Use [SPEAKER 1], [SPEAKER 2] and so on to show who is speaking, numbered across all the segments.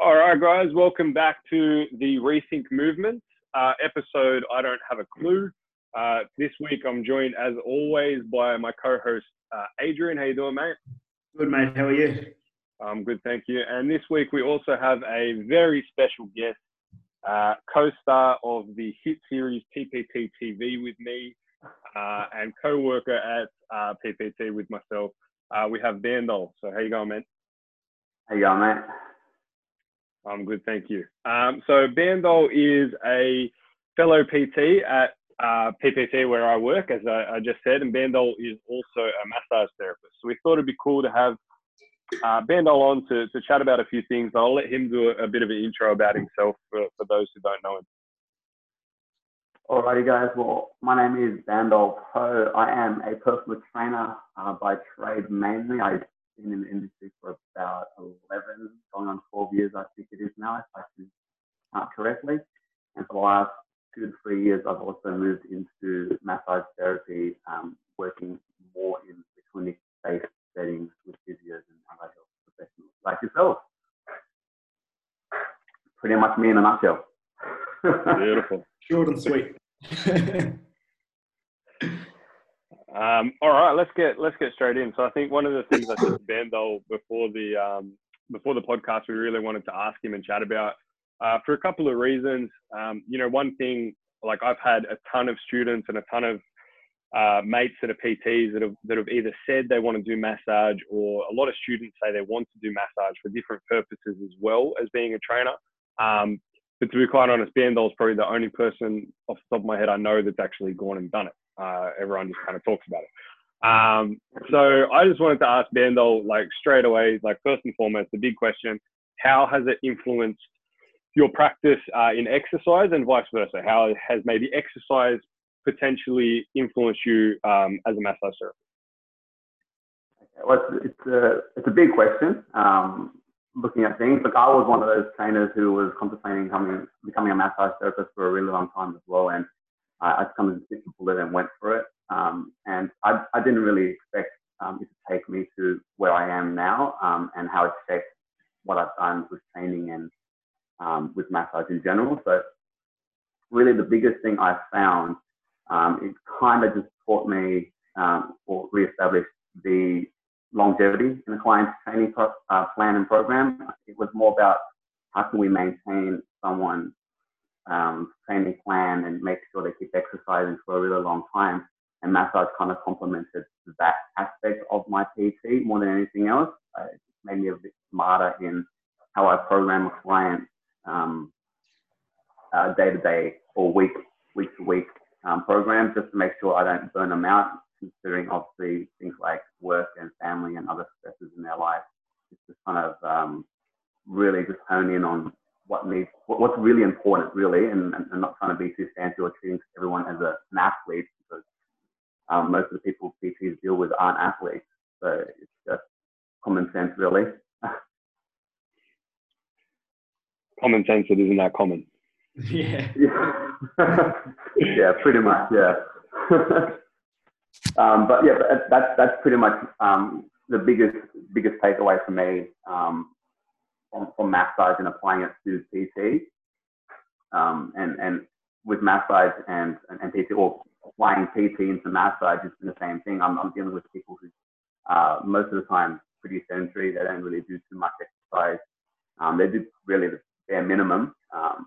[SPEAKER 1] All right, guys, welcome back to the Rethink Movement uh, episode. I don't have a clue. Uh, this week, I'm joined, as always, by my co-host uh, Adrian. How you doing, mate?
[SPEAKER 2] Good, mate. How are you?
[SPEAKER 1] I'm good, thank you. And this week, we also have a very special guest, uh, co-star of the hit series PPT TV with me, uh, and co-worker at uh, PPT with myself. we have Bandoll. So, how you going, man?
[SPEAKER 3] How you going, mate?
[SPEAKER 1] I'm good, thank you. Um, so Bandoll is a fellow PT at uh, PPT where I work, as I, I, just said, and Bandoll is also a massage therapist. So we thought it'd be cool to have uh, Bandoll on to, to chat about a few things. I'll let him do a, a bit of an intro about himself for, for those who don't know him.
[SPEAKER 3] Alrighty, guys. Well, my name is Bandoll Pho. I am a personal trainer uh, by trade mainly. I been in the industry for about 11, going on 12 years, I think it is now, if I can count correctly. And for the last two to three years, I've also moved into massage therapy, um, working more in the clinic-based settings with physios and other health professionals like yourself. Pretty much me in a nutshell.
[SPEAKER 1] Beautiful.
[SPEAKER 2] Short and sweet.
[SPEAKER 1] Um, all right, let's get let's get straight in. So I think one of the things I said to Bandoll before the um, before the podcast we really wanted to ask him and chat about uh, for a couple of reasons. Um, you know, one thing like I've had a ton of students and a ton of uh, mates that are PTs that have that have either said they want to do massage or a lot of students say they want to do massage for different purposes as well as being a trainer. Um, but to be quite honest, Bandoll's probably the only person off the top of my head I know that's actually gone and done it. Uh, everyone just kind of talks about it. Um, so I just wanted to ask Bandoll, like straight away, like first and foremost, the big question: How has it influenced your practice uh, in exercise, and vice versa? How has maybe exercise potentially influenced you um, as a massage therapist?
[SPEAKER 3] Well, it's, it's, a it's a big question. Um, looking at things, like I was one of those trainers who was contemplating becoming becoming a massage therapist for a really long time as well, and I, I kind of bit the bullet and went for it. Um, and I, I didn't really expect um, it to take me to where I am now um, and how it shaped what I've done with training and um, with massage in general. So really the biggest thing I found, um, it kind of just taught me um, or reestablished the longevity in a client's training pro- uh, plan and program. It was more about how can we maintain someone um, training plan and make sure they keep exercising for a really long time. And massage kind of complemented that aspect of my PT more than anything else. Uh, it made me a bit smarter in how I program a client um, uh, day to day or week week to week um, program just to make sure I don't burn them out. Considering obviously things like work and family and other stresses in their life, it's just kind of um, really just hone in on what needs what's really important really and, and, not trying to be too fancy or treating everyone as a, an athlete because um, most of the people PTs deal with aren't athletes so it's just common sense really.
[SPEAKER 1] Common sense that isn't that common?
[SPEAKER 2] Yeah.
[SPEAKER 3] Yeah pretty much yeah. Um, but yeah that's that's pretty much um, the biggest biggest takeaway for me um, from, from massage and applying it to PT. Um, and, and with massage and, and, and PT, or applying PT into massage, it's the same thing. I'm, I'm dealing with people who uh, most of the time pretty sedentary. They don't really do too much exercise. Um, they do really the bare minimum. Um,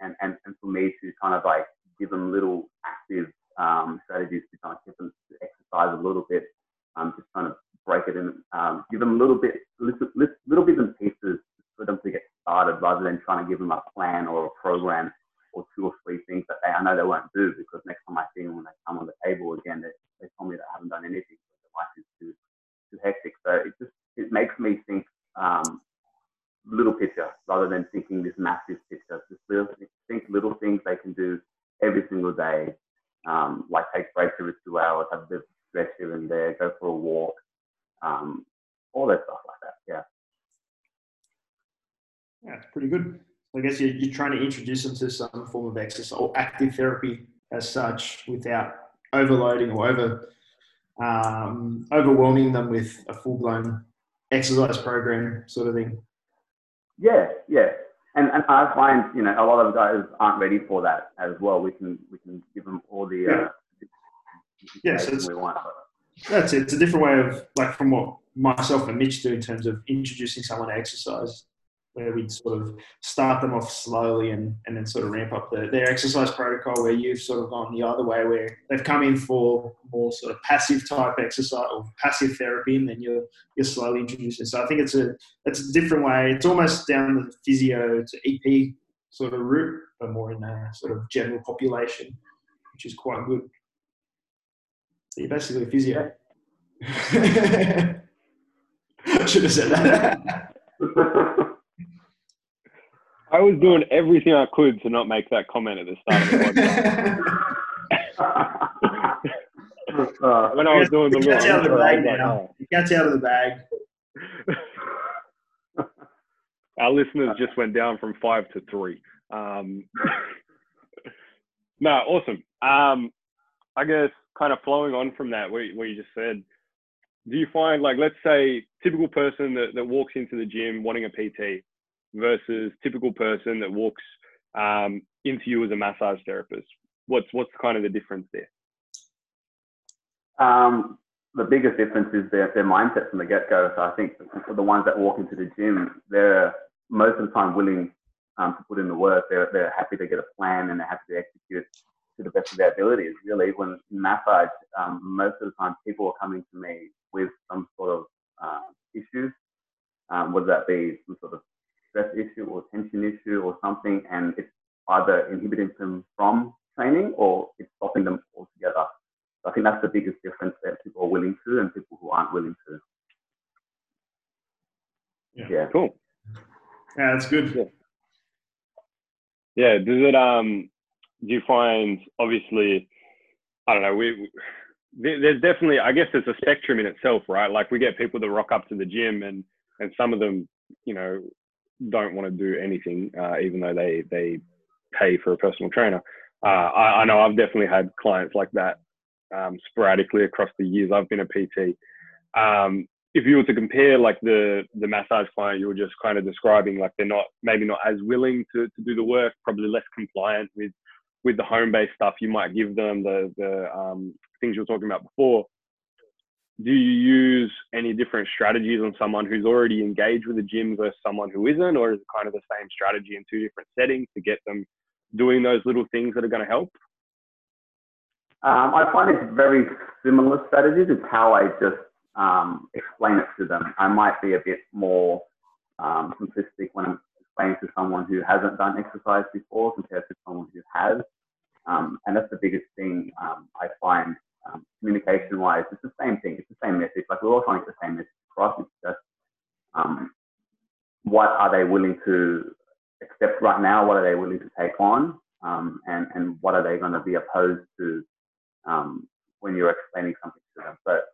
[SPEAKER 3] and, and, and for me to kind of like give them little active um, strategies to kind of get them to exercise a little bit, um, just kind of break it in, um, give them a little bit, little, little bits and pieces for them to get started rather than trying to give them a plan or a program or two or three things that they, I know they won't do because next time I see them when they come on the table again, they, they tell me that they haven't done anything. The life is too, too hectic. So it just, it makes me think um, little picture rather than thinking this massive picture. Just little, think little things they can do every single day, um, like take breaks every two hours, have a bit of stretch here and there, go for a walk, um, all that stuff like that. Yeah.
[SPEAKER 2] Yeah, it's pretty good. I guess you're, you're trying to introduce them to some form of exercise or active therapy as such without overloading or over um, overwhelming them with a full blown exercise program sort of thing.
[SPEAKER 3] Yeah, yeah. And, and I find, you know, a lot of guys aren't ready for that as well. We can we can give them all the
[SPEAKER 2] yeah.
[SPEAKER 3] uh,
[SPEAKER 2] yeah, so
[SPEAKER 3] we want.
[SPEAKER 2] That's it. It's a different way of like from what myself and Mitch do in terms of introducing someone to exercise where we'd sort of start them off slowly and, and then sort of ramp up the, their exercise protocol where you've sort of gone the other way where they've come in for more sort of passive type exercise or passive therapy and then you're, you're slowly introducing. So I think it's a, it's a different way. It's almost down the physio to EP sort of route, but more in a sort of general population, which is quite good. So you're basically a physio. I should have said that.
[SPEAKER 1] I was doing everything I could to not make that comment at the start of the podcast. when I was doing the
[SPEAKER 2] The cat's out of the bag
[SPEAKER 1] like,
[SPEAKER 2] now. Cat's out of the bag.
[SPEAKER 1] oh. Our listeners just went down from five to three. Um, no, awesome. Um, I guess kind of flowing on from that, what, what you just said, do you find like, let's say, typical person that, that walks into the gym wanting a PT versus typical person that walks um, into you as a massage therapist? What's what's kind of the difference there?
[SPEAKER 3] Um, the biggest difference is their, their mindset from the get go. So I think for the ones that walk into the gym, they're most of the time willing um, to put in the work. They're, they're happy to get a plan and they're happy to execute to the best of their abilities. Really, when massage, um, most of the time people are coming to me with some sort of uh, issues, um, whether that be some sort of stress issue or tension issue or something, and it's either inhibiting them from training or it's stopping them altogether. So I think that's the biggest difference that people are willing to and people who aren't willing to.
[SPEAKER 2] Yeah.
[SPEAKER 3] yeah.
[SPEAKER 1] Cool.
[SPEAKER 2] Yeah, that's good.
[SPEAKER 1] Yeah. Does it um do you find obviously I don't know, we, we there's definitely I guess there's a spectrum in itself, right? Like we get people that rock up to the gym and and some of them, you know, don't want to do anything, uh, even though they they pay for a personal trainer. Uh, I, I know I've definitely had clients like that um, sporadically across the years I've been a PT. Um, if you were to compare like the the massage client you were just kind of describing, like they're not maybe not as willing to, to do the work, probably less compliant with with the home based stuff you might give them, the the um, things you were talking about before. Do you use any different strategies on someone who's already engaged with the gym versus someone who isn't, or is it kind of the same strategy in two different settings to get them doing those little things that are going to help?
[SPEAKER 3] Um, I find it's very similar strategies. It's how I just um, explain it to them. I might be a bit more um, simplistic when I'm explaining to someone who hasn't done exercise before compared to someone who has. Um, and that's the biggest thing um, I find um, communication wise. It's the same thing. It's the same message. Like we're all trying to get the same message across. It's just um, what are they willing to accept right now? What are they willing to take on? Um, and, and what are they going to be opposed to um, when you're explaining something to them? But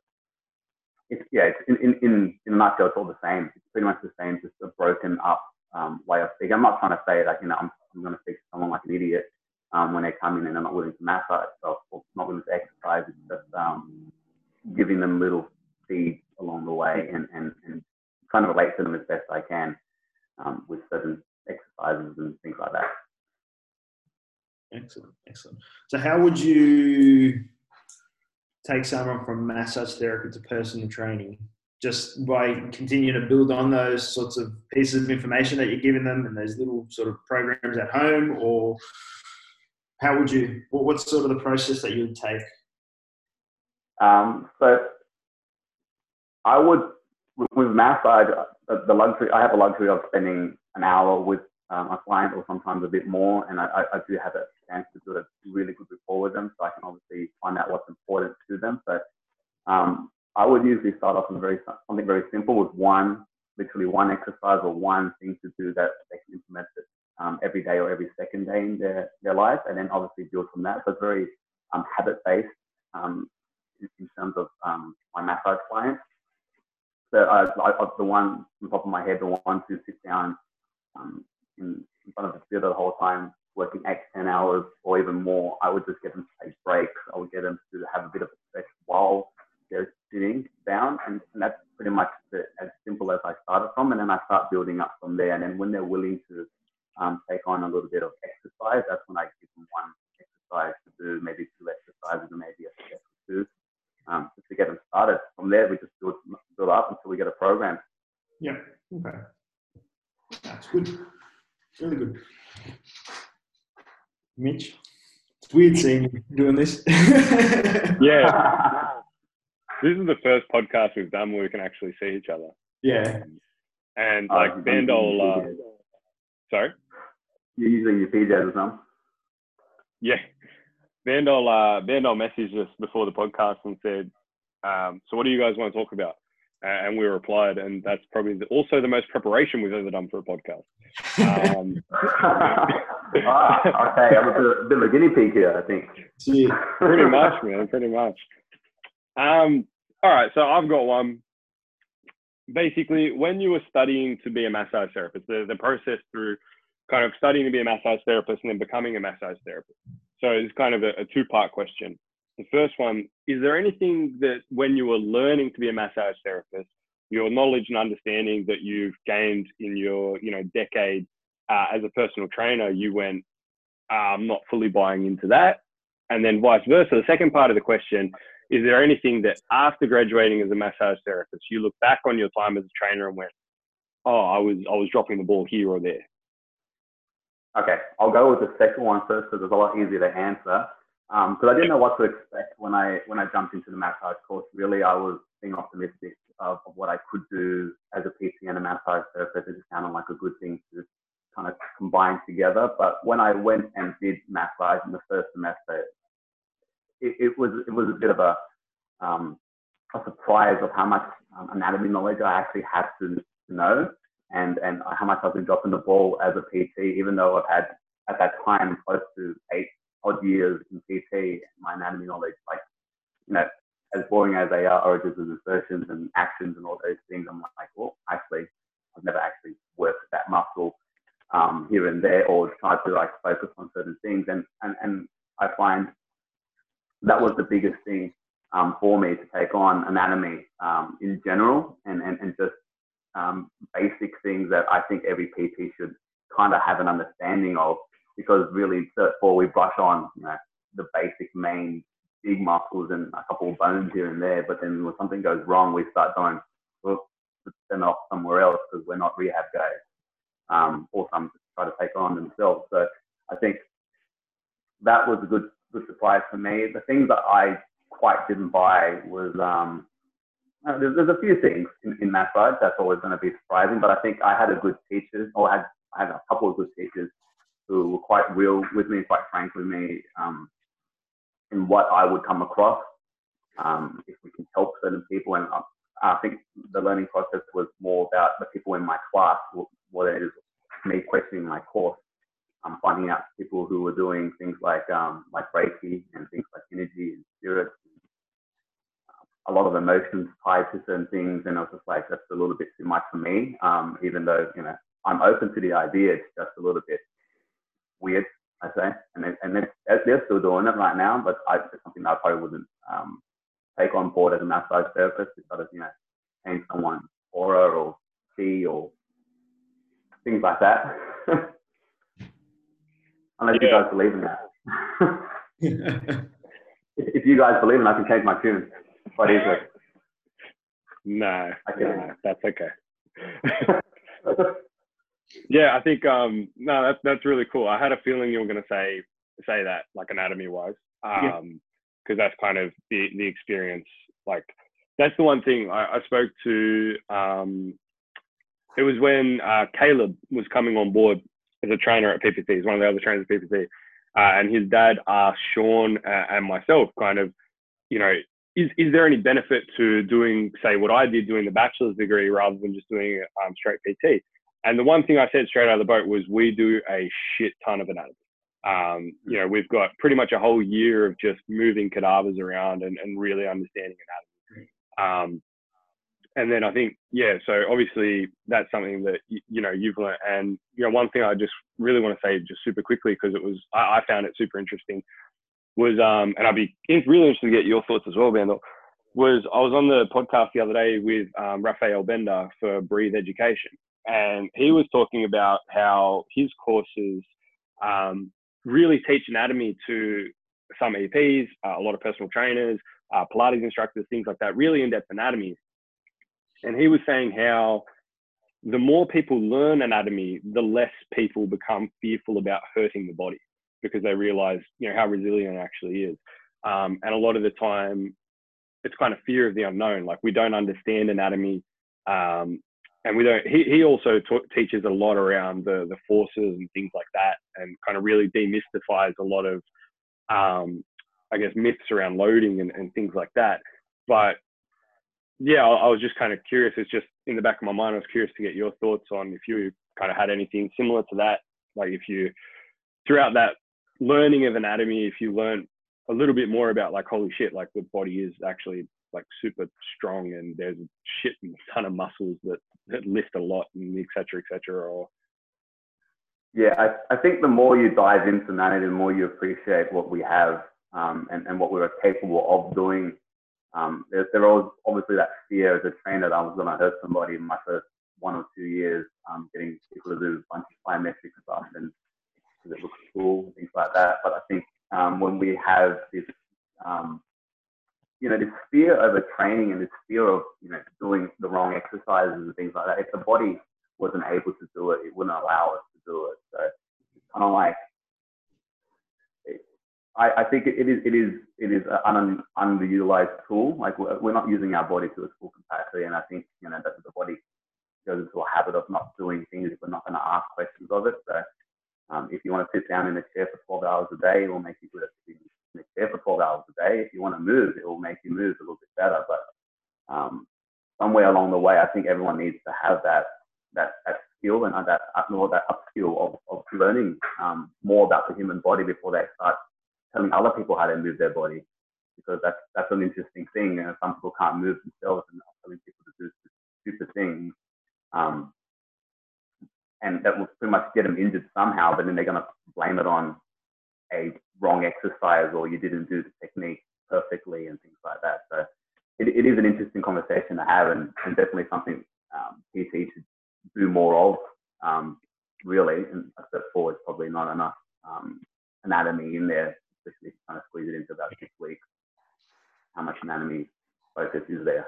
[SPEAKER 3] it's, yeah, it's in, in, in, in a nutshell, it's all the same. It's pretty much the same, just a broken up um, way of speaking. I'm not trying to say like, you know, I'm, I'm going to speak to someone like an idiot um, when they come in and they're not willing to massage or not willing to exercise. It's just um, giving them little seeds along the way and, and, and trying to relate to them as best I can um, with certain exercises and things like that.
[SPEAKER 2] Excellent, excellent. So, how would you take someone from massage therapy to personal training? Just by continuing to build on those sorts of pieces of information that you're giving them and those little sort of programs at home, or how would you? What, what's sort of the process that you would take?
[SPEAKER 3] Um, so, I would with massage the luxury. I have a luxury of spending an hour with um, a client or sometimes a bit more. And I, I, do have a chance to build a really good rapport with them. So I can obviously find out what's important to them. But um, I would usually start off with very something very simple with one, literally one exercise or one thing to do that they can implement it um, every day or every second day in their, their life. And then obviously build from that. So it's very um, habit based um, in, in, terms of um, my massage clients. So uh, I, the one on top of my head, the one who sit down um, in, in front of the computer the whole time, working eight to 10 hours or even more, I would just get them to take breaks. I would get them to have a bit of a stretch while they're sitting down, and, and that's pretty much the, as simple as I started from, and then I start building up from there. And then when they're willing to um, take on a little bit of exercise, that's when I give them one exercise to do, maybe two exercises, or maybe a step or two, um, just to get them started. From there, we just build build up until we get a program.
[SPEAKER 2] Yeah. Okay. That's good. Really good. Mitch, it's weird seeing you doing this.
[SPEAKER 1] yeah. This is the first podcast we've done where we can actually see each other.
[SPEAKER 2] Yeah.
[SPEAKER 1] And like uh, Bandoll, uh, sorry?
[SPEAKER 3] You're using your PJs or something?
[SPEAKER 1] Yeah. Bandoll, uh, Bandoll messaged us before the podcast and said, um, so what do you guys want to talk about? and we replied, and that's probably the, also the most preparation we've ever done for a podcast. Um,
[SPEAKER 3] ah, okay, I'm a bit, of a guinea pig here, I think.
[SPEAKER 1] pretty much, man, pretty much. Um, all right, so I've got one. Basically, when you were studying to be a massage therapist, the, the process through kind of studying to be a massage therapist and then becoming a massage therapist. So it's kind of a, a two part question. The first one is there anything that when you were learning to be a massage therapist, your knowledge and understanding that you've gained in your you know decade uh, as a personal trainer, you went, I'm not fully buying into that, and then vice versa. The second part of the question is there anything that after graduating as a massage therapist, you look back on your time as a trainer and went, oh, I was I was dropping the ball here or there?
[SPEAKER 3] Okay, I'll go with the second one first because it's a lot easier to answer because um, I didn't know what to expect when I when I jumped into the massage course. Really, I was being optimistic of, of what I could do as a PT and a massage therapist. It just sounded like a good thing to kind of combine together. But when I went and did massage in the first semester, it, it was it was a bit of a um, a surprise of how much um, anatomy knowledge I actually had to know, and and how much I've been dropping the ball as a PT, even though I've had at that time close to eight odd years in PT, my anatomy knowledge, like, you know, as boring as they are, origins and insertions and actions and all those things, I'm like, well, actually, I've never actually worked that muscle um, here and there or tried to like focus on certain things. And, and, and I find that was the biggest thing um, for me to take on anatomy um, in general and, and, and just um, basic things that I think every PT should kind of have an understanding of because really before we brush on you know, the basic main big muscles and a couple of bones here and there. But then when something goes wrong, we start going, well, send off somewhere else because we're not rehab guys. Um, or some try to take on themselves. So I think that was a good good surprise for me. The things that I quite didn't buy was um, uh, there's, there's a few things in, in massage that's always going to be surprising, but I think I had a good teacher, or had I had a couple of good teachers who were quite real with me, quite frank with me um, in what I would come across. Um, if we can help certain people, and I think the learning process was more about the people in my class, what it is me questioning my course. I'm finding out people who were doing things like um, like Reiki and things like energy and spirit, a lot of emotions tied to certain things, and I was just like, that's a little bit too much for me. Um, even though you know I'm open to the idea, it's just a little bit weird, I say, and they, and they're, they're still doing it right now. But I, it's something that I probably wouldn't um, take on board as a massage therapist because of you know change someone's aura or see or things like that. Unless yeah. you guys believe in that. if, if, you guys believe in, it, I can change my tune quite easily.
[SPEAKER 1] No, no that's okay. Yeah, I think um, no, that's that's really cool. I had a feeling you were going to say say that like anatomy wise, because um, yeah. that's kind of the the experience. Like that's the one thing I, I spoke to. Um, it was when uh, Caleb was coming on board as a trainer at PPT. He's one of the other trainers at PPT, uh, and his dad asked Sean uh, and myself, kind of, you know, is, is there any benefit to doing, say, what I did, doing the bachelor's degree rather than just doing um, straight PT? And the one thing I said straight out of the boat was we do a shit ton of anatomy. Um, you know, we've got pretty much a whole year of just moving cadavers around and, and really understanding anatomy. Um, and then I think, yeah, so obviously that's something that, you know, you've learned. And, you know, one thing I just really want to say just super quickly, because it was, I, I, found it super interesting was, um, and I'd be really interested to get your thoughts as well, Bandoll, was I was on the podcast the other day with um, Raphael Bender for Breathe Education, and he was talking about how his courses um, really teach anatomy to some EPs, uh, a lot of personal trainers, uh, Pilates instructors, things like that, really in-depth anatomy. And he was saying how the more people learn anatomy, the less people become fearful about hurting the body because they realize, you know, how resilient it actually is. Um, and a lot of the time, it's kind of fear of the unknown. Like we don't understand anatomy, um, and we don't. He, he also teaches a lot around the the forces and things like that, and kind of really demystifies a lot of, um, I guess, myths around loading and, and things like that. But yeah, I, I was just kind of curious. It's just in the back of my mind. I was curious to get your thoughts on if you kind of had anything similar to that. Like if you throughout that learning of anatomy, if you learn a little bit more about like holy shit, like the body is actually like super strong and there's a shit ton of muscles that, that lift a lot and et cetera, et cetera. Or
[SPEAKER 3] yeah, I, I think the more you dive into anatomy, the more you appreciate what we have um, and, and what we are capable of doing um, there, there was obviously that fear as a trainer that I was going to hurt somebody in my first one or two years, um, getting people to do a bunch of plyometric stuff and because it looks cool, things like that. But I think um, when we have this, um, you know, this fear over training and this fear of, you know, doing the wrong exercises and things like that, if the body wasn't able to do it, it wouldn't allow us to do it. So it's kind of like I, I think it is it is it is an underutilized tool. Like we're, we're not using our body to its full capacity, and I think you know that the body goes into a habit of not doing things if we're not going to ask questions of it. So um, if you want to sit down in a chair for 12 hours a day, it will make you good at sitting in a chair for 12 hours a day. If you want to move, it will make you move a little bit better. But um, somewhere along the way, I think everyone needs to have that that, that skill and that more that upskill of, of learning um, more about the human body before they start telling other people how to move their body because that's that's an interesting thing. And some people can't move themselves and telling people to do stupid things. Um, and that will pretty much get them injured somehow, but then they're going to blame it on a wrong exercise or you didn't do the technique perfectly and things like that. So it, it is an interesting conversation to have and, and definitely something um, PT should do more of, um, really. And a step forward, probably not enough um, anatomy in there especially trying to squeeze it into about six weeks. How much anatomy focus is there?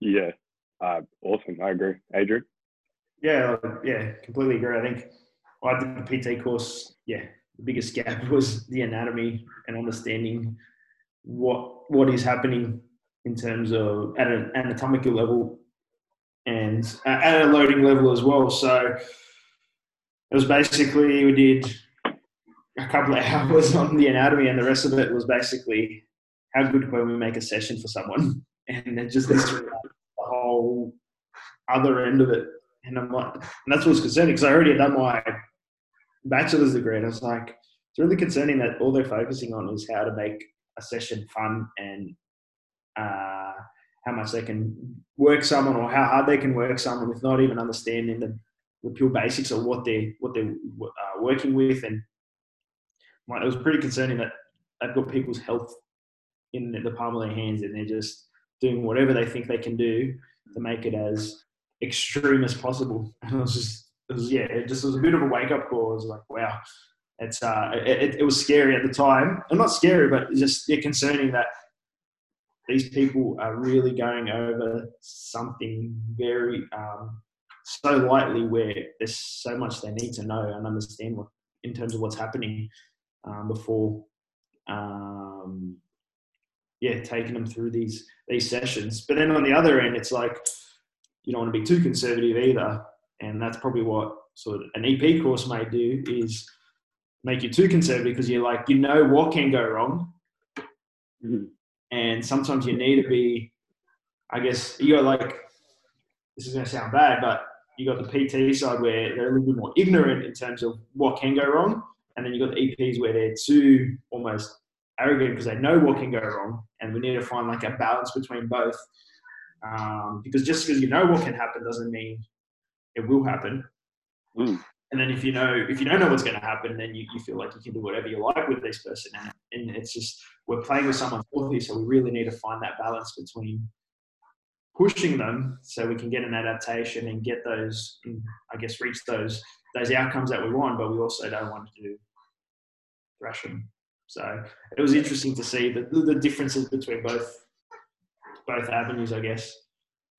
[SPEAKER 1] Yeah, uh, awesome. I agree, Adrian.
[SPEAKER 2] Yeah, yeah, completely agree. I think I did the PT course. Yeah, the biggest gap was the anatomy and understanding what what is happening in terms of at an anatomical level and at a loading level as well. So it was basically we did a couple of hours on the anatomy, and the rest of it was basically how good can we make a session for someone, and it just the whole other end of it. And I'm like, and that's what's concerning because I already had done my bachelor's degree, and I was like, it's really concerning that all they're focusing on is how to make a session fun and uh, how much they can work someone or how hard they can work someone with not even understanding the, the pure basics of what they're what they're uh, working with. And like, it was pretty concerning that they've got people's health in the palm of their hands and they're just doing whatever they think they can do to make it as extreme as possible. And it was just, it was, yeah, it just was a bit of a wake up call. It was like, wow, it's, uh, it, it was scary at the time. Well, not scary, but just yeah, concerning that these people are really going over something very um, so lightly where there's so much they need to know and understand what in terms of what's happening um, before, um, yeah, taking them through these these sessions. But then on the other end, it's like you don't want to be too conservative either, and that's probably what sort of an EP course may do is make you too conservative because you're like you know what can go wrong, mm-hmm. and sometimes you need to be, I guess you got like this is going to sound bad, but you got the PT side where they're a little bit more ignorant in terms of what can go wrong, and then you've got the EPs where they're too almost arrogant because they know what can go wrong. And we need to find like a balance between both. Um, because just because you know what can happen doesn't mean it will happen.
[SPEAKER 1] Mm.
[SPEAKER 2] and then if you know if you don't know what's going to happen, then you, you feel like you can do whatever you like with this person, and, and it's just we're playing with someone's healthy, so we really need to find that balance between pushing them so we can get an adaptation and get those, I guess, reach those those outcomes that we want, but we also don't want to do them. So it was interesting to see the, the differences between both both avenues, I guess.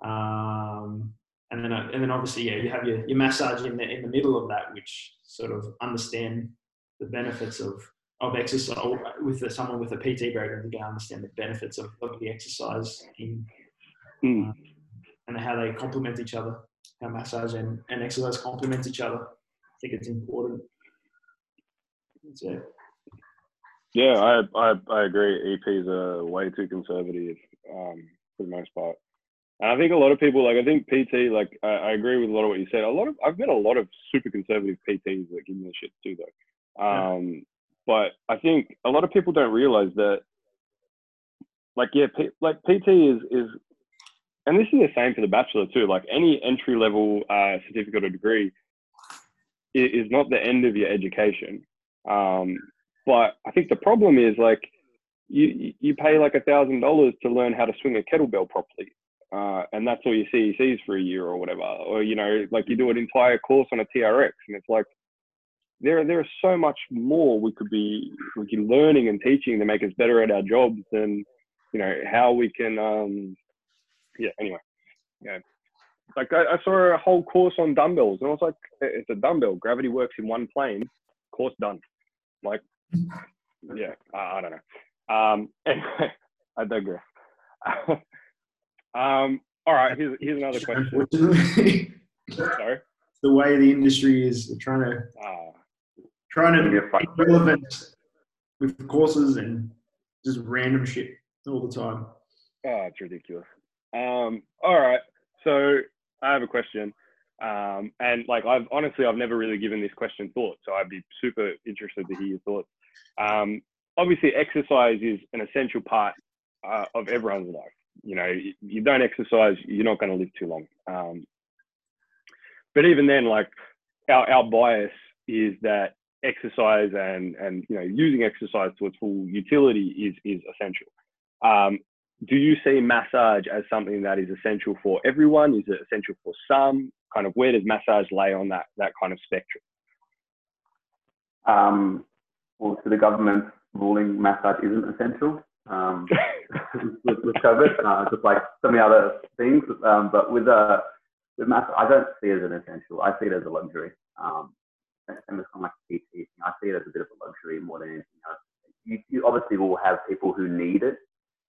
[SPEAKER 2] Um, and then and then obviously yeah you have your, your massage in the in the middle of that which sort of understand the benefits of of exercise with the, someone with a PT background to understand the benefits of, of the exercise in, mm. uh, and how they complement each other how massage and, and exercise complement each other. I think it's important.
[SPEAKER 1] So, yeah I, I I agree. EPs are way too conservative. Um, for the most part and I think a lot of people like I think PT like I, I, agree with a lot of what you said. A lot of I've met a lot of super conservative PTs that give me the shit too though. Um, yeah. But I think a lot of people don't realize that like yeah P, like PT is is and this is the same for the bachelor too. Like any entry level uh, certificate or degree is, is not the end of your education. Um, but I think the problem is like you you pay like a thousand dollars to learn how to swing a kettlebell properly uh, and that's all your CECs for a year or whatever, or you know, like you do an entire course on a TRX, and it's like there there is so much more we could be we can learning and teaching to make us better at our jobs, and you know how we can. Um, yeah. Anyway, yeah. Like I, I saw a whole course on dumbbells, and I was like, it's a dumbbell. Gravity works in one plane. Course done. Like, yeah, I, I don't know. Um, anyway, I digress. Um, all right, here's, here's another question. Sorry?
[SPEAKER 2] The way the industry is trying to uh, trying to be relevant with courses and just random shit all the time.
[SPEAKER 1] Oh, it's ridiculous. Um, all right, so I have a question. Um, and like I've honestly I've never really given this question thought, so I'd be super interested to hear your thoughts. Um, obviously, exercise is an essential part uh, of everyone's life you know, you don't exercise, you're not going to live too long. Um, but even then, like our, our bias is that exercise and and you know using exercise to its full utility is is essential. Um, do you see massage as something that is essential for everyone? Is it essential for some? Kind of where does massage lay on that that kind of spectrum?
[SPEAKER 3] Um, well, so the government ruling massage isn't essential um, with, with COVID, uh, just like so many other things. Um, but with uh, with math, I don't see it as an essential. I see it as a luxury. Um, and it's kind of like PT thing. I see it as a bit of a luxury more than anything else. You, you obviously will have people who need it,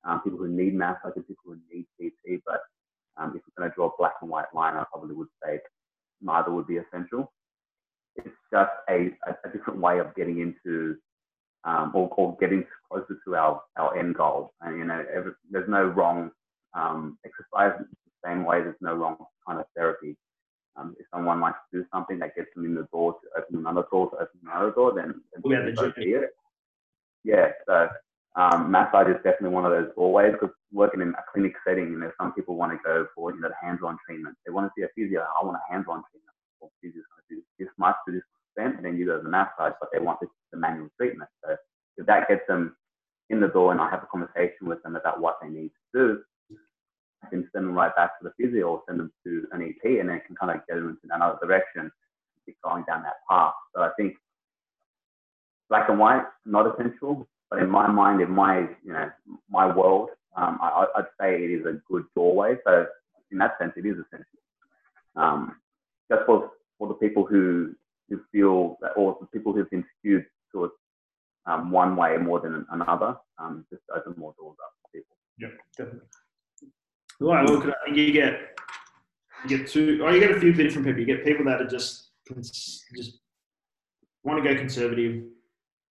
[SPEAKER 3] um, people who need math, like people who need PT. But um, if we're going to draw a black and white line, I probably would say neither would be essential. It's just a, a, a different way of getting into um, or, or, getting closer to our, our end goal. And, you know, every, there's no wrong um, exercise the same way there's no wrong kind of therapy. Um, if someone likes to do something that gets them in the door to open another door to open another door, then, then
[SPEAKER 2] yeah, the
[SPEAKER 3] it. Yeah, so um, massage is definitely one of those doorways because working in a clinic setting, you know, some people want to go for you know hands-on treatment. They want to see a physio. I want a hands-on treatment. Or physio's going to do this much to this and then you go to the massage, but they want the, the manual treatment. So if that gets them in the door and I have a conversation with them about what they need to do, I can send them right back to the physio or send them to an EP and then can kind of get them into another direction, keep going down that path. So I think black and white, not essential, but in my mind, in my, you know, my world, um, I, would say it is a good doorway. So in that sense, it is essential. Um, just for, for the people who who feel that, or the people who've been skewed towards um, one way more than another, um, just open more doors up for people.
[SPEAKER 2] Yeah, definitely. Right, look, I think you get you get two, or you get a few different people. You get people that are just just want to go conservative,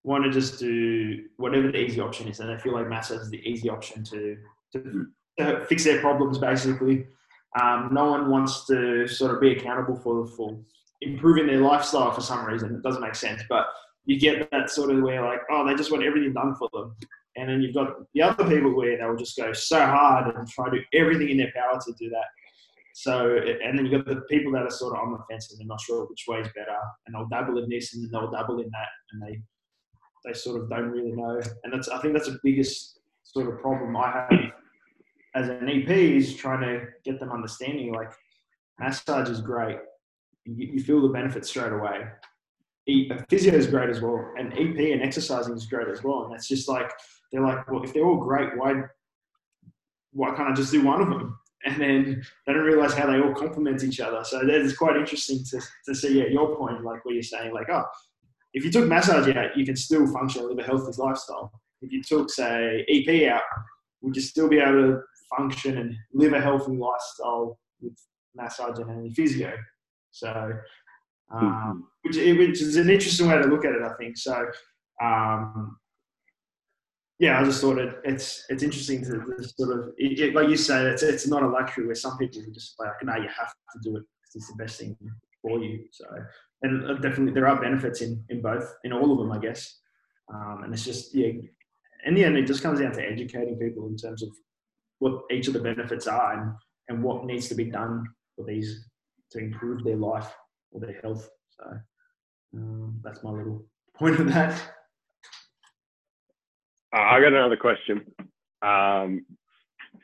[SPEAKER 2] want to just do whatever the easy option is, and they feel like massage is the easy option to to, to fix their problems. Basically, um, no one wants to sort of be accountable for the full improving their lifestyle for some reason. It doesn't make sense, but you get that sort of where like, oh, they just want everything done for them. And then you've got the other people where they'll just go so hard and try to do everything in their power to do that. So, and then you've got the people that are sort of on the fence and they're not sure which way is better, and they'll dabble in this and then they'll dabble in that, and they they sort of don't really know. And that's I think that's the biggest sort of problem I have as an EP is trying to get them understanding like massage is great. You, you feel the benefits straight away. Physio is great as well, and EP and exercising is great as well. And it's just like they're like, well, if they're all great, why why can't I just do one of them? And then they don't realize how they all complement each other. So it's quite interesting to, to see at your point, like what you're saying, like, oh, if you took massage out, you can still function and live a healthy lifestyle. If you took, say, EP out, would you still be able to function and live a healthy lifestyle with massage and physio? So, um, mm-hmm. which, which is an interesting way to look at it, I think. So, um, yeah, I just thought it, it's it's interesting to, to sort of it, like you say, it's it's not a luxury where some people are just like, no, you have to do it because it's the best thing for you. So, and definitely there are benefits in in both, in all of them, I guess. Um, and it's just yeah, in the end, it just comes down to educating people in terms of what each of the benefits are and and what needs to be done for these to improve their life or their health. So um, that's my little point of that.
[SPEAKER 1] Uh, I got another question, um,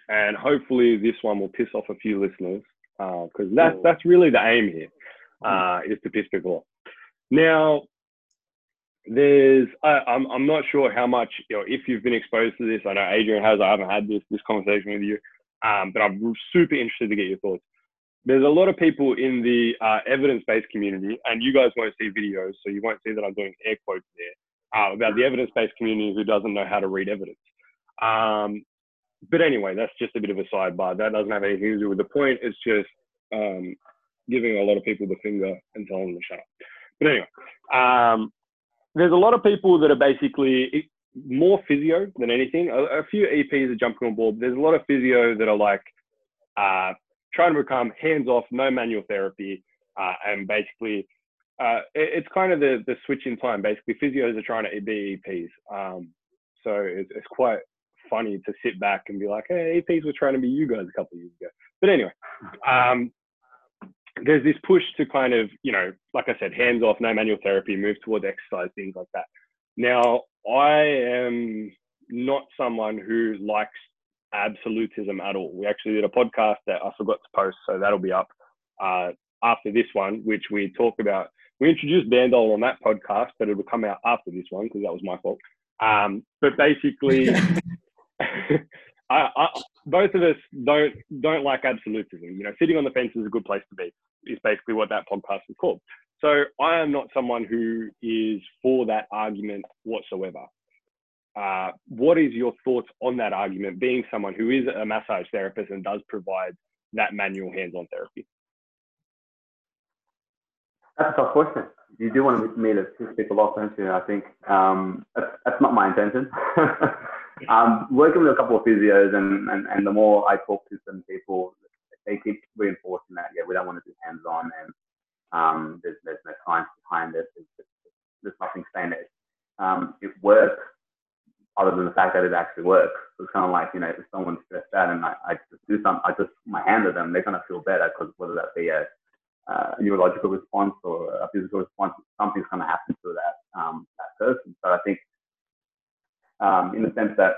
[SPEAKER 1] and hopefully this one will piss off a few listeners because uh, that's that's really the aim here uh, is to piss people off. Now, there's I, I'm I'm not sure how much you know if you've been exposed to this. I know Adrian has. I haven't had this this conversation with you, um, but I'm super interested to get your thoughts. There's a lot of people in the uh, evidence-based community, and you guys won't see videos, so you won't see that I'm doing air quotes there uh, about the evidence-based community who doesn't know how to read evidence. Um, but anyway, that's just a bit of a sidebar. That doesn't have anything to do with the point. It's just um, giving a lot of people the finger and telling them to shut up. But anyway, um, there's a lot of people that are basically more physio than anything. A, a, few EPs are jumping on board. There's a lot of physio that are like uh, trying to become hands off, no manual therapy, uh, and basically uh, it, it's kind of the, the switch in time. Basically, physios are trying to be EPs. Um, so it's, it's quite funny to sit back and be like, hey, EPs were trying to be you guys a couple of years ago. But anyway, um, there's this push to kind of, you know, like I said, hands off, no manual therapy, move towards exercise, things like that. Now, I am not someone who likes absolutism at all. We actually did a podcast that I forgot to post, so that'll be up uh, after this one, which we talk about we introduced Bandoll on that podcast, but it will come out after this one because that was my fault. Um, but basically, I, I, both of us don't don't like absolutism. You know, sitting on the fence is a good place to be. Is basically what that podcast is called. So I am not someone who is for that argument whatsoever. Uh, what is your thoughts on that argument? Being someone who is a massage therapist and does provide that manual hands-on therapy.
[SPEAKER 3] That's a tough question. You do want to speak a lot, don't you? I think um, that's, that's, not my intention. um, working with a couple of physios, and, and, and the more I talk to some people, they keep reinforcing that, yeah, we don't want to do hands on, and um, there's, there's no science behind it. There's, there's nothing saying that um, it works other than the fact that it actually works. It's kind of like, you know, if someone's stressed out and I, I just do something, I just put my hand to them, they're going to feel better because whether that be a uh, neurological response or a physical response, something's going to happen to that um, that person. So I think, um, in the sense that,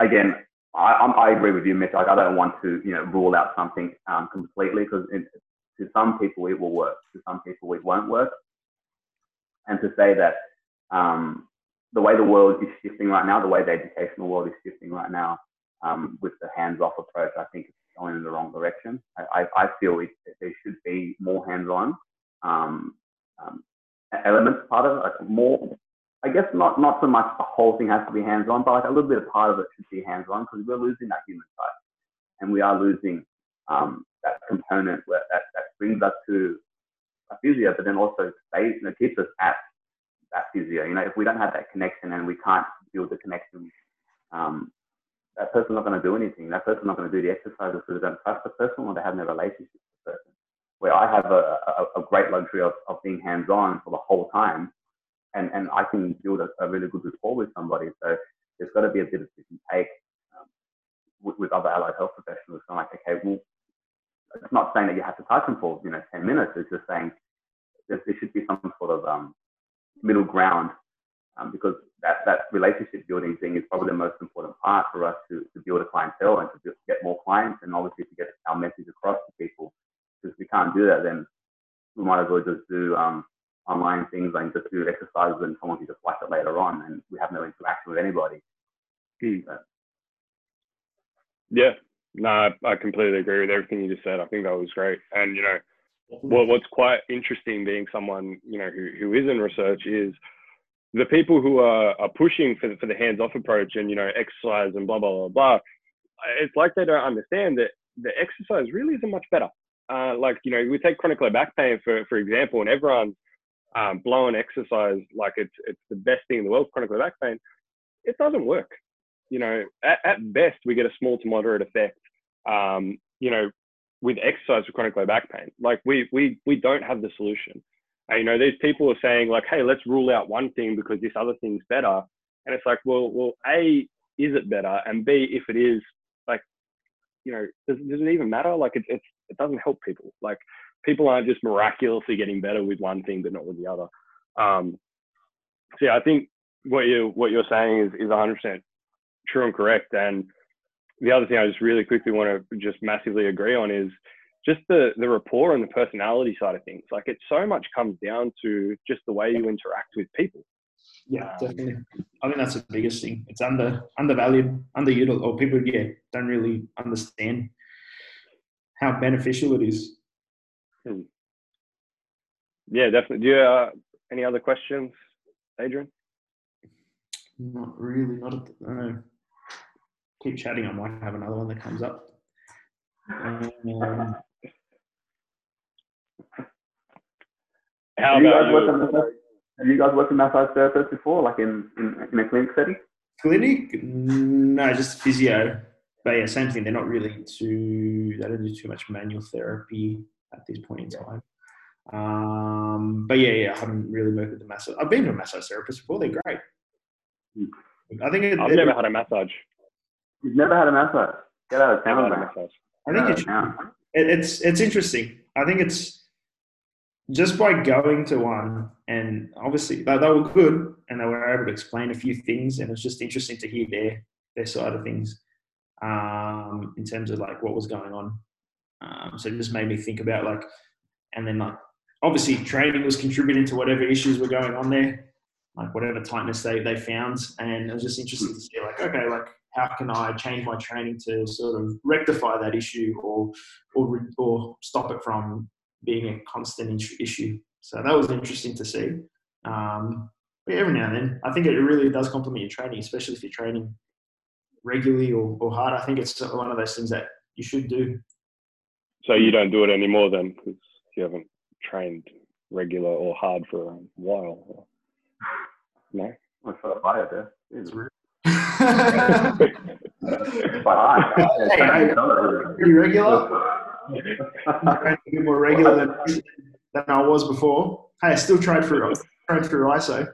[SPEAKER 3] again, I, I, agree with you, Mitch. Like I don't want to, you know, rule out something um, completely because to some people it will work, to some people it won't work, and to say that um, the way the world is shifting right now, the way the educational world is shifting right now, um, with the hands-off approach, I think it's going in the wrong direction. I, I, I feel it, there should be more hands-on um, um, elements part of it, like more. I guess not not so much the whole thing has to be hands-on, but like a little bit of part of it should be hands-on because we're losing that human side, and we are losing um, that component where that, that brings us to a physio, but then also stays, keeps us at that physio. You know, if we don't have that connection and we can't build the connection um, that person's not going to do anything. That person's not going to do the exercises because they don't trust the person or they have no relationship with the person. Where I have a, a, a great luxury of, of being hands on for the whole time and, and I can build a, a, really good rapport with somebody. So there's got to be a bit of give and take um, with, with, other allied health professionals. So I'm like, okay, well, it's not saying that you have to touch them for you know 10 minutes. It's just saying there, there should be some sort of um, middle ground um, because that, that relationship building thing is probably the most important part for us to, to build a clientele and to get more clients and obviously to get our message across to people. Because if we can't do that, then we might as well just do um, online things and just do exercises and someone can just watch it later on and we have no interaction with anybody.
[SPEAKER 1] Hmm. Yeah, no, I completely agree with everything you just said. I think that was great. And, you know, well, what's quite interesting being someone, you know, who, who is in research is the people who are, are pushing for the, for the hands-off approach and, you know, exercise and blah, blah, blah, blah. It's like they don't understand that the exercise really isn't much better. Uh, like, you know, we take chronic low back pain, for, for example, and everyone's um, blowing exercise like it's, it's the best thing in the world, chronic low back pain. It doesn't work. You know, at, at best, we get a small to moderate effect. Um, you know, with exercise for chronic low back pain. Like we we we don't have the solution. And, you know, these people are saying like, hey, let's rule out one thing because this other thing's better. And it's like, well, well, A, is it better? And B, if it is, like, you know, does, does it even matter? Like, it, it's, it doesn't help people. Like, people aren't just miraculously getting better with one thing, but not with the other. Um, so yeah, I think what you what you're saying is is 100% true and correct. And the other thing I just really quickly want to just massively agree on is just the the rapport and the personality side of things. Like it so much comes down to just the way you interact with people.
[SPEAKER 2] Yeah, definitely. I think that's the biggest thing. It's under undervalued, underutilized, or people yeah don't really understand how beneficial it is.
[SPEAKER 1] Hmm. Yeah, definitely. Do you uh, any other questions, Adrian?
[SPEAKER 2] Not really. Not at the, no keep chatting, I might have another one that comes up. Um,
[SPEAKER 1] How
[SPEAKER 3] have, you
[SPEAKER 1] about
[SPEAKER 3] you? have you guys worked in massage therapists before, like in, in, in a clinic setting?
[SPEAKER 2] Clinic? No, just physio. But yeah, same thing. They're not really too, they don't do too much manual therapy at this point in time. Um, but yeah, yeah, I haven't really worked with the massage. I've been to a massage therapist before. They're great.
[SPEAKER 3] Hmm.
[SPEAKER 2] I think it,
[SPEAKER 1] I've
[SPEAKER 2] it,
[SPEAKER 1] never had a massage.
[SPEAKER 3] You've never had a massage. Get out of town,
[SPEAKER 1] a
[SPEAKER 3] man.
[SPEAKER 2] I think it's
[SPEAKER 3] out of town.
[SPEAKER 2] it, it's it's interesting. I think it's just by going to one, and obviously they, they were good, and they were able to explain a few things, and it's just interesting to hear their their side of things um, in terms of like what was going on. Um, so it just made me think about like, and then like obviously training was contributing to whatever issues were going on there, like whatever tightness they they found, and it was just interesting to see like okay like how can I change my training to sort of rectify that issue or or or stop it from being a constant issue-. So that was interesting to see. Um, but every now and then, I think it really does complement your training, especially if you're training regularly or, or hard. I think it's one of those things that you should do.
[SPEAKER 1] So you don't do it anymore then because you haven't trained regular or hard for a while. No.
[SPEAKER 3] I'm trying to buy it there. It's
[SPEAKER 2] Pretty
[SPEAKER 3] quite hard.
[SPEAKER 2] regular. a bit more regular than, than I was before. Hey, I still tried through tried through ISO.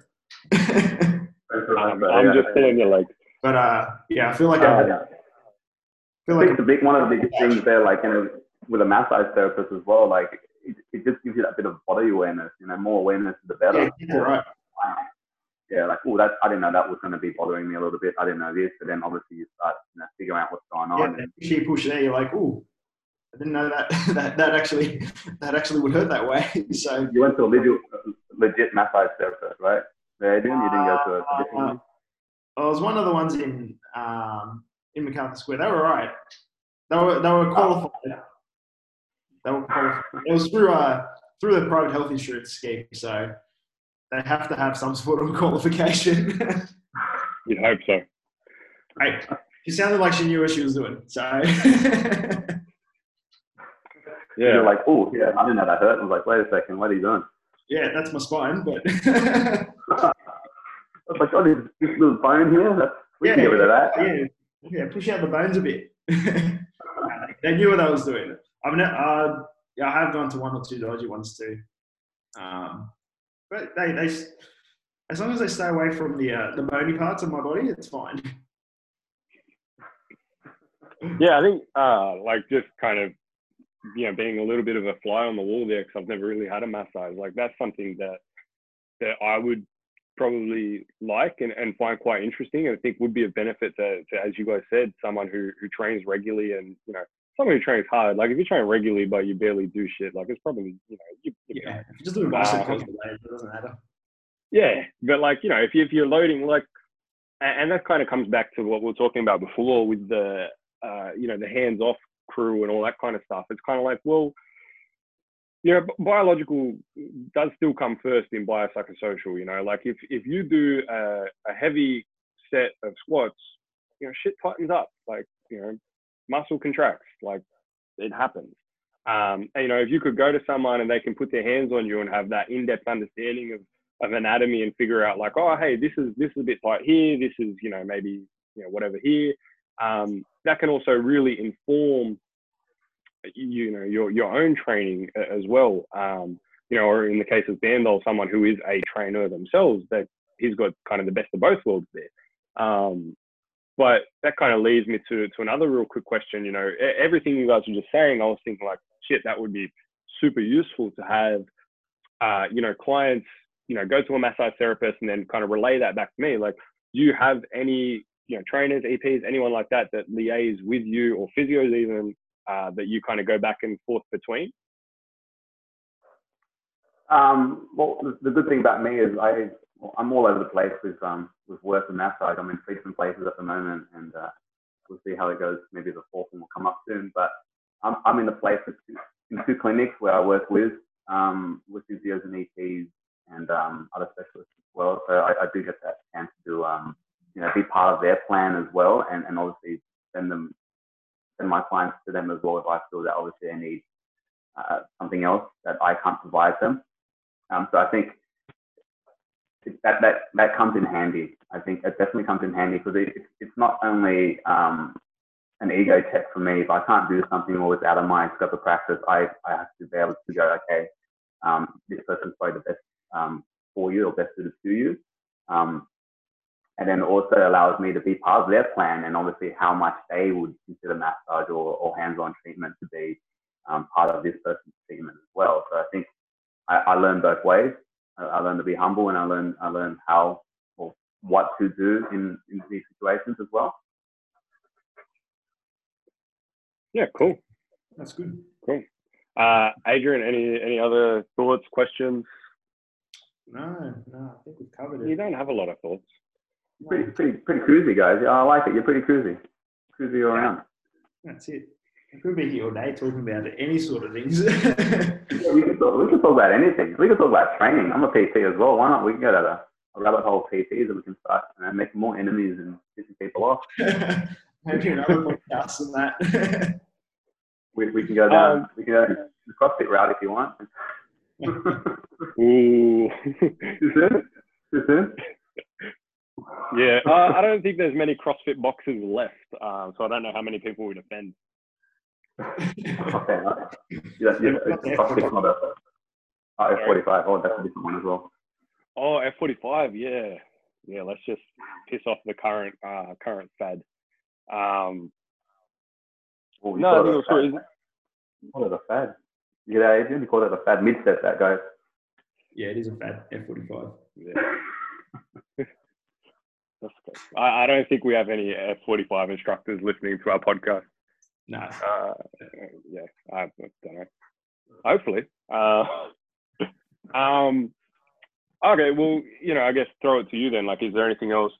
[SPEAKER 1] Um, I'm just pulling your leg.
[SPEAKER 2] but uh, yeah, I feel like I,
[SPEAKER 3] Yeah.
[SPEAKER 2] I feel
[SPEAKER 3] I
[SPEAKER 2] like
[SPEAKER 3] think the big one of the biggest things there, like you know, with a massage therapist as well, like it, it just gives you that bit of body awareness. You know, more awareness, the better.
[SPEAKER 2] yeah, yeah, right.
[SPEAKER 3] Yeah, like oh, that I didn't know that was going to be bothering me a little bit. I didn't know this, but then obviously you start you know, figuring out what's going
[SPEAKER 2] Yeah,
[SPEAKER 3] on.
[SPEAKER 2] and push here, push there. You're like, oh, I didn't know that that that actually that actually would hurt that way. so
[SPEAKER 3] You went to a legit, legit massage therapist, right? There, didn't you? Didn't go to a, a different
[SPEAKER 2] Uh? I was one of the ones in um, in Macarthur Square. They were right. They were they were qualified. They were qualified. It was through uh through the private health insurance scheme, so they have to have some sort of qualification.
[SPEAKER 1] You'd hope so.
[SPEAKER 2] hey, she sounded like she knew what she was doing. So
[SPEAKER 1] Yeah.
[SPEAKER 3] You're like, oh, yeah, I didn't know that hurt. I was like, wait a second, what are you doing?
[SPEAKER 2] yeah, that's my spine. But
[SPEAKER 3] I was like, oh, this, this little bone here, that's, we
[SPEAKER 2] Yeah,
[SPEAKER 3] can get rid of that.
[SPEAKER 2] yeah, yeah, push out the bones a bit. they knew what I was doing. I've ne- uh, yeah, I have gone to one or two dodgy ones too. Um, but they, they, as long as they stay away from the uh, the bony parts of my body, it's fine.
[SPEAKER 1] Yeah, I think uh, like just kind of you know, being a little bit of a fly on the wall there because I've never really had a massage. Like that's something that that I would probably like and, and find quite interesting and I think would be a benefit to, to, as you guys said, someone who, who trains regularly and, you know, who trains hard. Like if you train regularly but you barely do shit, like it's probably, you know, you,
[SPEAKER 2] you yeah, just do a bicep um, it doesn't matter.
[SPEAKER 1] Yeah, but like, you know, if, you, if you're loading, like, and that kind of comes back to what we were talking about before with the, uh, you know, the hands off crew and all that kind of stuff. It's kind of like, well, you know, biological does still come first in biopsychosocial. You know, like if if you do a, a heavy set of squats, you know, shit tightens up. Like you know, muscle contracts. Like it happens. Um, and, you know, if you could go to someone and they can put their hands on you and have that in-depth understanding of, of anatomy and figure out like, oh, hey, this is this is a bit tight here. This is you know maybe you know whatever here. Um, that can also really inform you know your your own training as well. Um, you know, or in the case of Bandoll, someone who is a trainer themselves, that he's got kind of the best of both worlds there. Um, but that kind of leads me to to another real quick question. You know, everything you guys were just saying, I was thinking like, shit, that would be super useful to have. Uh, you know, clients, you know, go to a massage therapist and then kind of relay that back to me. Like, do you have any you know trainers, EPs, anyone like that that liaise with you or physios even uh, that you kind of go back and forth between?
[SPEAKER 3] Um, well, the good thing about me is I I'm all over the place with um with work and massage. I'm in three different places at the moment, and uh, we'll see how it goes. Maybe the fourth one will come up soon. But I'm I'm in the place in two clinics where I work with um with physios and EPs and um, other specialists as well. So I, I do get that chance to um you know be part of their plan as well, and and obviously send them send my clients to them as well if I feel that obviously they need uh, something else that I can't provide them. Um, so I think that, that, that comes in handy. I think it definitely comes in handy because it, it's not only um, an ego check for me. If I can't do something or it's out of my scope of practice, I, I have to be able to go, okay, um, this person's probably the best um, for you or best suited to you. Um, and then also allows me to be part of their plan and obviously how much they would consider massage or, or hands-on treatment to be um, part of this person's treatment as well. So I think I, I learned both ways. I, I learned to be humble and I learn I learned how or what to do in, in these situations as well.
[SPEAKER 1] Yeah, cool.
[SPEAKER 2] That's good.
[SPEAKER 1] Cool. Uh, Adrian, any any other thoughts, questions?
[SPEAKER 2] No, no, I think we've covered it.
[SPEAKER 1] You don't have a lot of thoughts.
[SPEAKER 3] Pretty, pretty, pretty cruisy, guys. I like it. You're pretty cruisy. Cruisy all around.
[SPEAKER 2] That's it. I could be here all day talking about any sort of things.
[SPEAKER 3] yeah, we, can talk, we can talk about anything. We can talk about training. I'm a PT as well. Why not? We can go to a, a rabbit hole PTs and we can start you know, making more enemies and pissing people off.
[SPEAKER 2] Maybe another podcast than that.
[SPEAKER 3] we, we can go down. Um, we can go the CrossFit route if you want.
[SPEAKER 1] Ooh.
[SPEAKER 3] Too soon?
[SPEAKER 1] Yeah, uh, I don't think there's many CrossFit boxes left, uh, so I don't know how many people would offend.
[SPEAKER 3] Okay, yeah, yeah, CrossFit's not a uh, F45. Oh, that's a different one as well.
[SPEAKER 1] Oh, F45, yeah, yeah. Let's just piss off the current uh, current fad. Um,
[SPEAKER 3] oh, no, I think it was good. Call it a fad. You know, Adrian, you call it a fad mid-set, that guy.
[SPEAKER 2] Yeah, it is a fad. F45.
[SPEAKER 1] Yeah. I, I, don't think we have any F45 instructors listening to our podcast.
[SPEAKER 2] No.
[SPEAKER 1] Uh, yeah, I don't know. Hopefully. Uh, um, okay, well, you know, I guess throw it to you then. Like, is there anything else?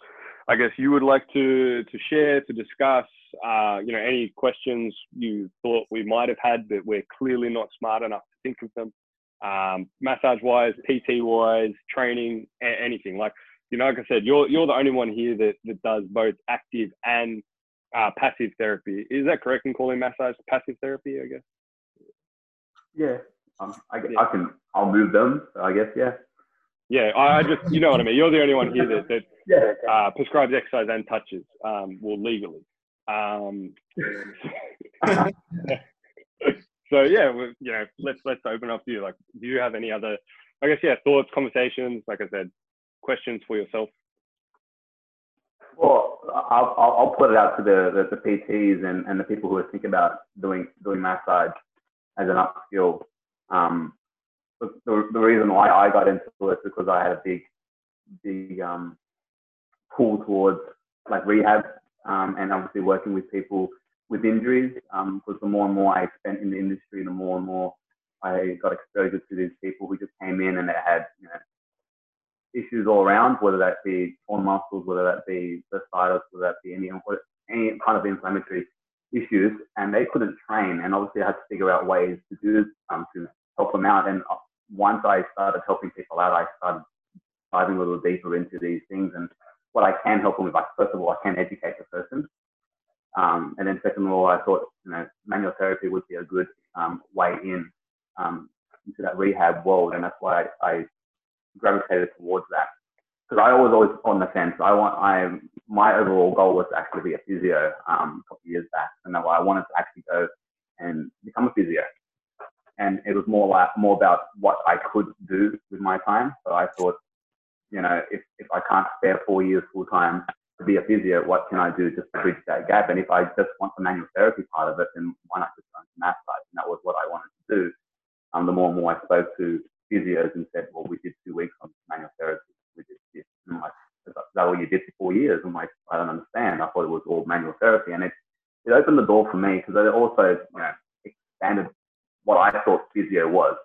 [SPEAKER 1] I guess you would like to to share to discuss. Uh, you know, any questions you thought we might have had, but we're clearly not smart enough to think of them. Um, massage wise, PT wise, training, a- anything like you know, like I said, you're you're the only one here that, that does both active and uh, passive therapy. Is that correct in calling massage passive therapy? I guess.
[SPEAKER 3] Yeah, um, I, yeah. I can. I'll move them. I guess. Yeah.
[SPEAKER 1] Yeah, I just you know what I mean. You're the only one here that that
[SPEAKER 3] yeah,
[SPEAKER 1] uh, prescribes exercise and touches, um, well legally. Um, so yeah, you know, let's let's open up to you. Like, do you have any other, I guess, yeah, thoughts, conversations? Like I said, questions for yourself?
[SPEAKER 3] Well, I'll, I'll put it out to the, the, the PTs and, and the people who are thinking about doing doing massage. as an upskill. Um, the, the, reason why I got into it because I had a big, big um, pull towards like rehab um, and obviously working with people with injuries. Because um, the more and more I spent in the industry, the more and more I got exposure to these people who just came in and they had you know issues all around, whether that be torn muscles, whether that be bursitis, whether that be any any kind of inflammatory issues, and they couldn't train. And obviously, I had to figure out ways to do um, to help them out. And uh, once I started helping people out, I started diving a little deeper into these things and what I can help them with. Like first of all, I can educate the person, um, and then second of all, I thought you know manual therapy would be a good um, way in um, into that rehab world, and that's why I, I gravitated towards that. Because I was always on the fence. I want I my overall goal was to actually be a physio um, a couple of years back, and I wanted to actually go and become a physio. And it was more like more about what I could do with my time. So I thought, you know, if if I can't spare four years full time to be a physio, what can I do just to bridge that gap? And if I just want the manual therapy part of it, then why not just go into math side? And that was what I wanted to do. Um, the more and more I spoke to physios and said, well, we did two weeks on manual therapy. We did this. And I'm like, is that what you did for four years? I'm like, I don't understand. I thought it was all manual therapy. And it, it opened the door for me because it also, you know, expanded what I thought physio was.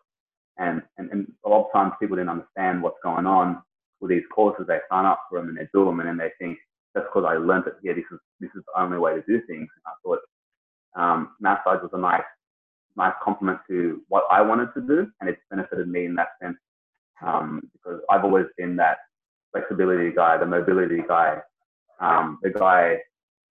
[SPEAKER 3] And, and, and a lot of times people didn't understand what's going on with these courses. They sign up for them and they do them and then they think, that's because I learned it. Yeah, this is, this is the only way to do things. And I thought um, massage was a nice nice complement to what I wanted to do, and it's benefited me in that sense um, because I've always been that flexibility guy, the mobility guy, um, the guy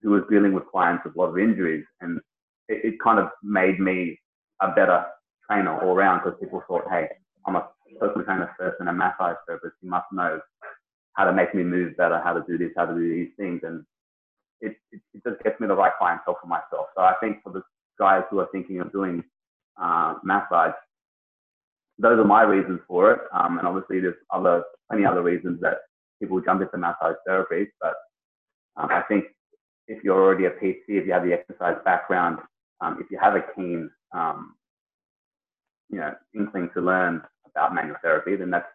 [SPEAKER 3] who was dealing with clients with a lot of injuries, and it, it kind of made me a better trainer all around because people thought, hey, I'm a personal trainer first and a massage therapist. You must know how to make me move better, how to do this, how to do these things, and it, it, it just gets me the right clientele for myself. So I think for the guys who are thinking of doing uh, massage. Those are my reasons for it. Um, and obviously, there's other plenty other reasons that people jump into massage therapy. But um, I think if you're already a PT, if you have the exercise background, um, if you have a keen, um, you know, inkling to learn about manual therapy, then that's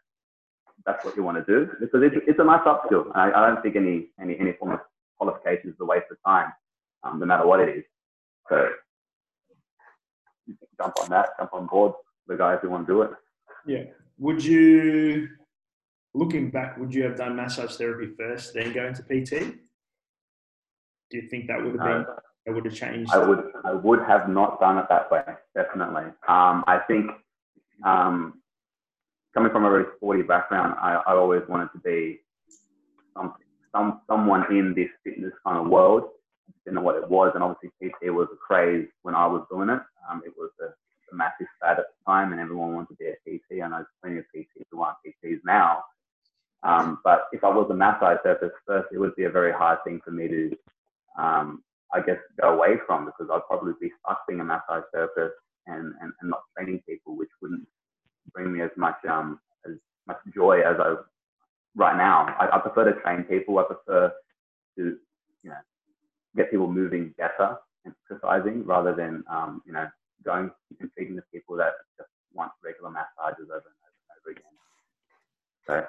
[SPEAKER 3] that's what you want to do because it's, it's a nice upskill. I, I don't think any any any form of qualification is a waste of time, um, no matter what it is. So jump on that, jump on board the guys who want to do it.
[SPEAKER 2] Yeah. Would you, looking back, would you have done massage therapy first, then go into PT? Do you think that would have been uh, that would have changed?
[SPEAKER 3] I would I would have not done it that way, definitely. Um, I think um, coming from a very sporty background, I, I always wanted to be some, some someone in this fitness kind of world didn't know what it was, and obviously PT was a craze when I was doing it. Um, it was a, a, massive fad at the time, and everyone wanted to be a PT. I know plenty of PTs who aren't PTs now. Um, but if I was a massage therapist first, it would be a very hard thing for me to, um, I guess, go away from because I'd probably be stuck being a massage therapist and, and, and not training people, which wouldn't bring me as much um, as much joy as I right now. I, I prefer to train people. I prefer to, you know, get people moving better and exercising rather than um, you know going and feeding the people that just want regular massages over and over and over again. So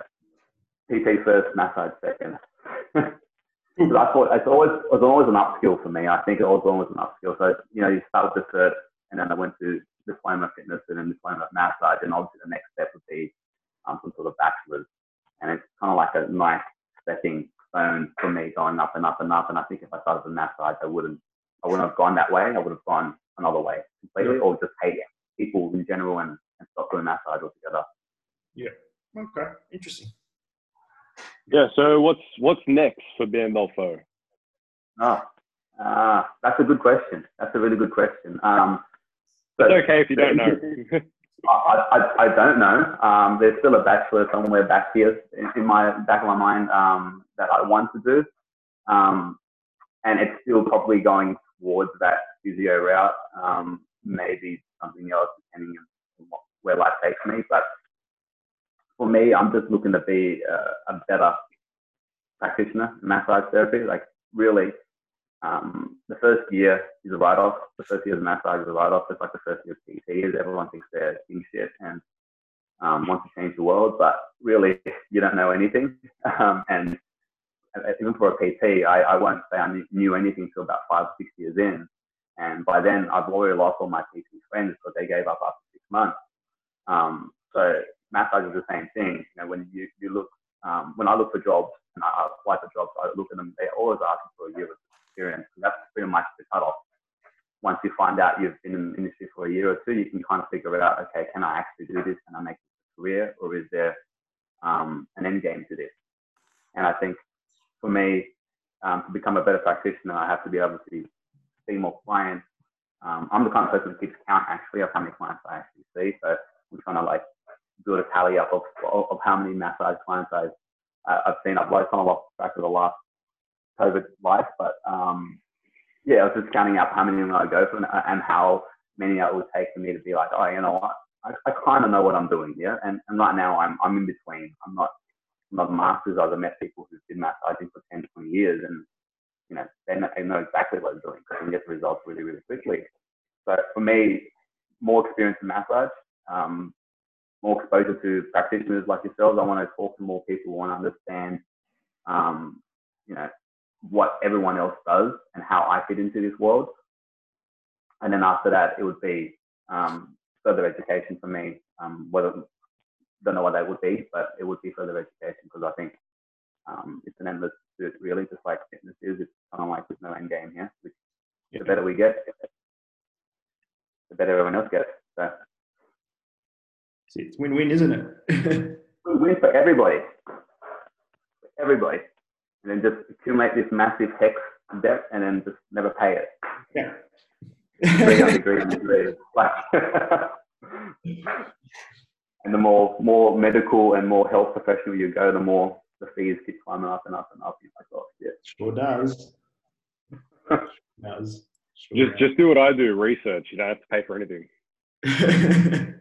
[SPEAKER 3] PT first, massage second. but I thought it's always it was always an upskill for me. I think it was always an upskill. So you know, you start with the cert, and then I went to diploma fitness and then diploma massage, and obviously the next step would be um, some sort of bachelor's. And it's kind of like a nice stepping stone for me going up and up and up. And I think if I started with massage, I wouldn't, I wouldn't have gone that way. I would have gone another way completely, or just hate people in general and, and stop doing massage altogether.
[SPEAKER 2] Yeah. Okay. Interesting.
[SPEAKER 1] Yeah. So what's what's next for Bandoll Pho?
[SPEAKER 3] Oh, uh, that's a good question. That's a really good question. Um,
[SPEAKER 1] it's okay if you don't know.
[SPEAKER 3] I, I, I, don't know. Um, there's still a bachelor somewhere back here in, in my back of my mind um, that I want to do, um, and it's still probably going towards that physio route. Um, maybe something else depending on where life takes me. But for me, I'm just looking to be a, a better practitioner in massage therapy. Like really, um, the first year is a write-off. The first year of massage is a write-off. It's like the first year of PT is. Everyone thinks they're king shit and um, want to change the world, but really you don't know anything. Um, and even for a PT, I, I won't say I knew anything until about five, or six years in. And by then, I've already lost all my PT friends because they gave up after six months. Um, so massage is the same thing. You know, when you, you look, um, when I look for jobs and I apply for jobs, I look at them, they're always asking for a year of experience. And that's pretty much the cutoff. Once you find out you've been in the industry for a year or two, you can kind of figure out, okay, can I actually do this? Can I make this a career? Or is there um, an end game to this? And I think for me, um, to become a better practitioner, I have to be able to see more clients. Um, I'm the kind of person that keeps count actually of how many clients I actually see. So I'm trying to like build a tally up of, of how many massage clients I've, I've seen. I've kind of lost track of the last COVID life, but um, yeah, I was just counting up how many to go for and, and how many it would take for me to be like, oh, you know what, I, I kind of know what I'm doing, yeah. And, and right now I'm I'm in between. I'm not I'm masters. I've met people who've been massaging for 10, 20 years, and you know they know, they know exactly what they're doing because they can get the results really, really quickly. So for me, more experience in massage, um, more exposure to practitioners like yourselves. I want to talk to more people want to understand, um, you know, what everyone else does and how I fit into this world. And then after that, it would be um, further education for me. Um, whether don't know what that would be, but it would be further education because I think um, it's an endless pursuit, really, just like fitness is. It's kind of like there's no end game here. Which, yeah. The better we get, the better everyone else gets. So.
[SPEAKER 2] It's win-win, isn't it?
[SPEAKER 3] win-win for everybody. For everybody and then just accumulate this massive HECS debt and then just never pay it.
[SPEAKER 2] Yeah.
[SPEAKER 3] and the more more medical and more health professional you go, the more the fees keep climbing up and up and up. You're like, oh, yeah.
[SPEAKER 2] Sure does.
[SPEAKER 1] does. Sure just just do what I do, research. You don't have to pay for anything.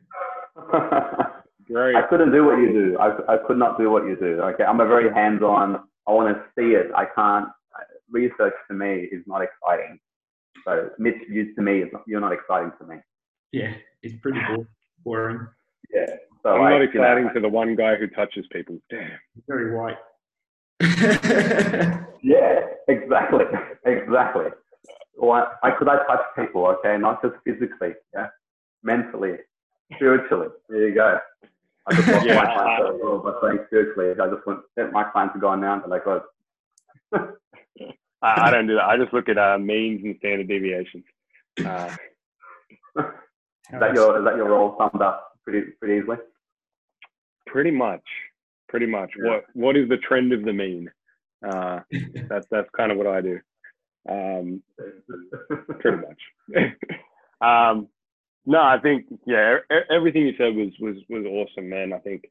[SPEAKER 3] Great. I couldn't do what you do. I, I could not do what you do. Okay, I'm a very hands-on I want to see it. I can't. Uh, research to me is not exciting. So Mitch, you to me, is not, you're not exciting to me.
[SPEAKER 2] Yeah, it's pretty boring.
[SPEAKER 3] Yeah. So
[SPEAKER 1] I'm not exciting you know, to the one guy who touches people. Damn.
[SPEAKER 2] Very white.
[SPEAKER 3] yeah, exactly, exactly. Well, I, could I touch people? Okay, not just physically, yeah, mentally, spiritually. There you go. I just lost yeah, my clients uh, well, but saying spiritually, I just want my clients are gone now, and like, oh.
[SPEAKER 1] I, I don't do that. I just look at uh, means and standard deviations. Uh,
[SPEAKER 3] is that your is that your role summed up pretty pretty easily?
[SPEAKER 1] Pretty much, pretty much. Yeah. What what is the trend of the mean? Uh, that's that's kind of what I do. Um, pretty much. um, no, I think yeah, everything you said was was was awesome, man. I think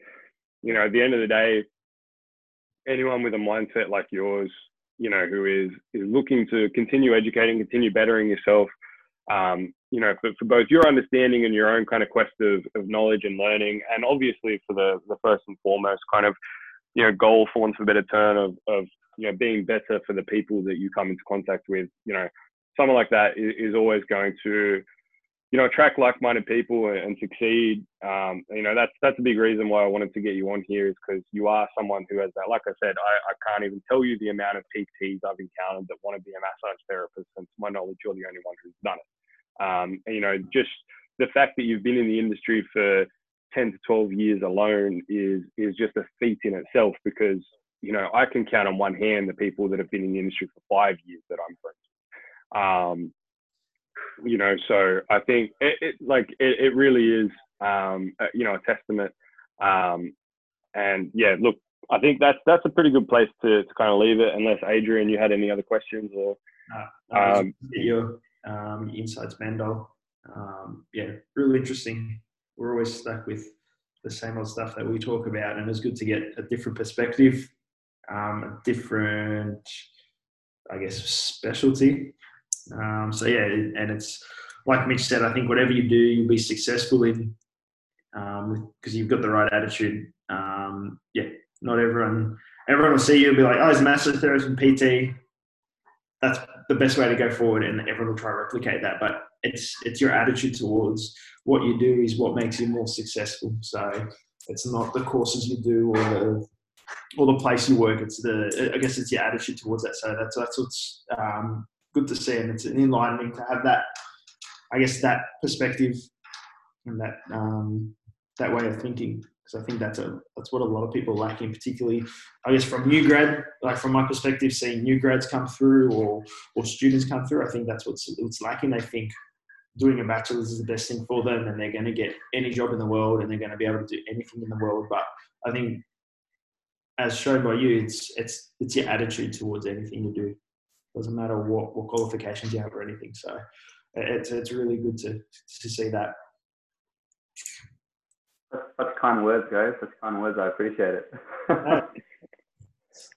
[SPEAKER 1] you know at the end of the day, anyone with a mindset like yours, you know, who is is looking to continue educating, continue bettering yourself, um, you know, for, for both your understanding and your own kind of quest of, of knowledge and learning, and obviously for the the first and foremost kind of you know goal, for want a better term, of of you know being better for the people that you come into contact with. You know, someone like that is, is always going to you know, attract like-minded people and, succeed. Um, you know, that's that's a big reason why I wanted to get you on here is because you are someone who has that. Like I said, I, I can't even tell you the amount of PTs I've encountered that want to be a massage therapist, and to my knowledge, you're the only one who's done it. Um, you know, just the fact that you've been in the industry for 10 to 12 years alone is is just a feat in itself because you know I can count on one hand the people that have been in the industry for five years that I'm friends. Um, you know, so I think it, it like it, it, really is, um, you know, a testament. Um, and yeah, look, I think that's that's a pretty good place to, to kind of leave it. Unless Adrian, you had any other questions or
[SPEAKER 2] um, your um, Mendo. Um, yeah, really interesting. We're always stuck with the same old stuff that we talk about, and it's good to get a different perspective, um, a different, I guess, specialty um, so yeah, and it's like Mitch said. I think whatever you do, you'll be successful in because um, you've got the right attitude. Um, yeah, not everyone everyone will see you and be like, oh, he's a master therapist and PT. that's the best way to go forward, and everyone will try to replicate that. But it's it's your attitude towards what you do is what makes you more successful. So it's not the courses you do or the or the place you work. It's the I guess it's your attitude towards that. So that's that's what's um, good to see, and it's an enlightening to have that. I guess that perspective and that um, that way of thinking because I think that's a that's what a lot of people are lacking, particularly I guess from new grad, like from my perspective, seeing new grads come through or or students come through. I think that's what's what's lacking. They think doing a bachelor's is the best thing for them, and they're going to get any job in the world, and they're going to be able to do anything in the world. But I think, as shown by you, it's it's it's your attitude towards anything you do. It doesn't matter what what qualifications you have or anything. So it's it's really good to to see that
[SPEAKER 3] such kind words, guys. Such kind words. I appreciate it.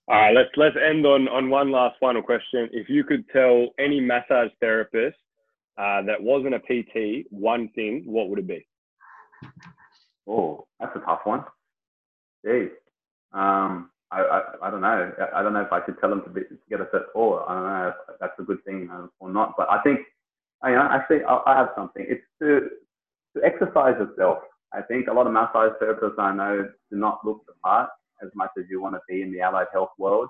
[SPEAKER 1] All right, let's let's end on on one last final question. If you could tell any massage therapist uh, that wasn't a PT one thing, what would it be?
[SPEAKER 3] Oh, that's a tough one. Geez. Um, I, I, I don't know. I don't know if I should tell them to, be, to get a cert four. I don't know if that's a good thing or not. But I think, I you know, actually, I, I have something. It's to to exercise yourself. I think a lot of massage therapists I know do not look the part as much as you want to be in the allied health world.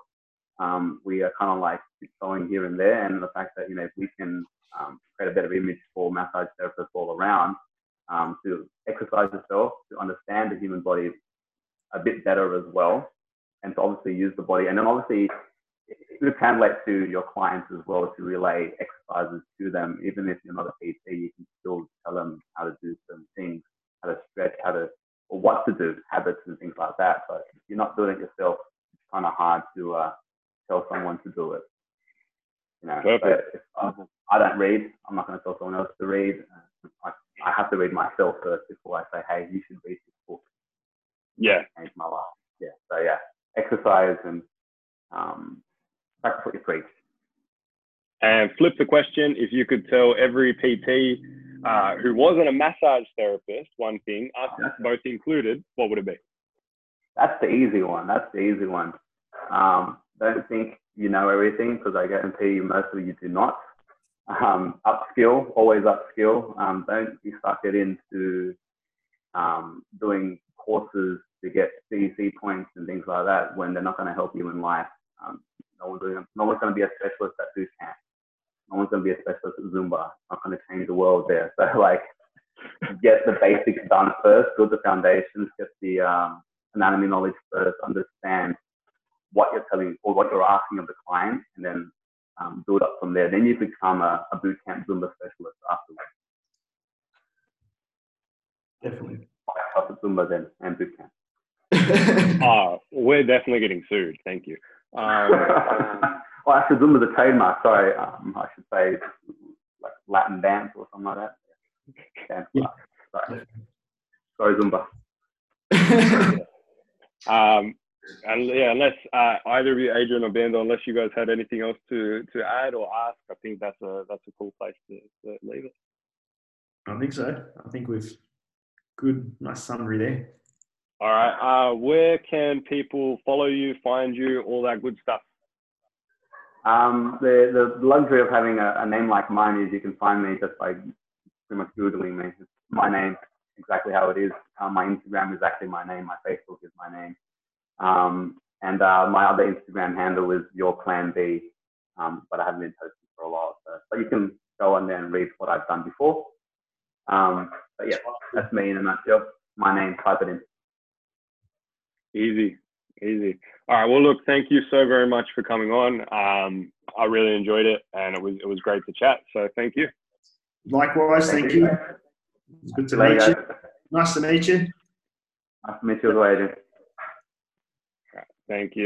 [SPEAKER 3] Um, we are kind of like going here and there, and the fact that you know if we can um, create a better image for massage therapists all around um, to exercise yourself, to understand the human body a bit better as well, and to obviously use the body, and then obviously to translate to your clients as well to relay exercises to them, even if you're not a PT, you can still tell them how to do certain things how to stretch, how to, or what to do, habits and things like that. But if you're not doing it yourself, it's kind of hard to uh, tell someone to do it. You know, if I, I don't read, I'm not going to tell someone else to read. I, I have to read myself first before I say, hey, you should read this book.
[SPEAKER 1] Yeah.
[SPEAKER 3] Change my life. Yeah. So yeah, exercise and um, practice what you preach.
[SPEAKER 1] And flip the question: If you could tell every PT uh, who wasn't a massage therapist, one thing, us both included, what would it be?
[SPEAKER 3] That's the easy one. That's the easy one. Um, don't think you know everything because I guarantee you most of you do not. Um, upskill, always upskill. Um, don't be sucked into um, doing courses to get CEC points and things like that when they're not going to help you in life. Um, no one's, no one's going to be a specialist at boot camp one's going to be a specialist at Zumba. Not going to change the world there. So like, get the basics done first, build the foundations, get the um, anatomy knowledge first, understand what you're telling or what you're asking of the client, and then um, build up from there. Then you become a, a boot camp Zumba specialist afterwards.
[SPEAKER 2] Definitely.
[SPEAKER 3] After Zumba then and boot camp.
[SPEAKER 1] uh, we're definitely getting sued. Thank you. Um,
[SPEAKER 3] well, actually, Zumba's a trademark. Sorry, um, I should say like Latin dance or something like that. Dance yeah. Sorry. Sorry, Zumba.
[SPEAKER 1] um, and yeah, unless uh, either of you, Adrian or Bandoll, unless you guys had anything else to, to add or ask, I think that's a that's a cool place to, to leave it.
[SPEAKER 2] I think so. I think we've good, nice summary there.
[SPEAKER 1] All right. Uh, where can people follow you, find you, all that good stuff?
[SPEAKER 3] Um, the, the luxury of having a, a, name like mine is you can find me just by pretty much Googling me. It's my name, exactly how it is. Um, my Instagram is actually my name. My Facebook is my name. Um, and uh, my other Instagram handle is your plan B, um, but I haven't been posting for a while. So, but you can go on there and read what I've done before. Um, but yeah, that's me in a nutshell. My name, type it in.
[SPEAKER 1] Easy, easy. All right. Well, look, thank you so very much for coming on. Um, I really enjoyed it, and it was it was great to chat. So thank you.
[SPEAKER 2] Likewise, thank, thank you. you. Good to meet you. Nice to meet you.
[SPEAKER 3] Nice to meet you as well,
[SPEAKER 1] Thank you.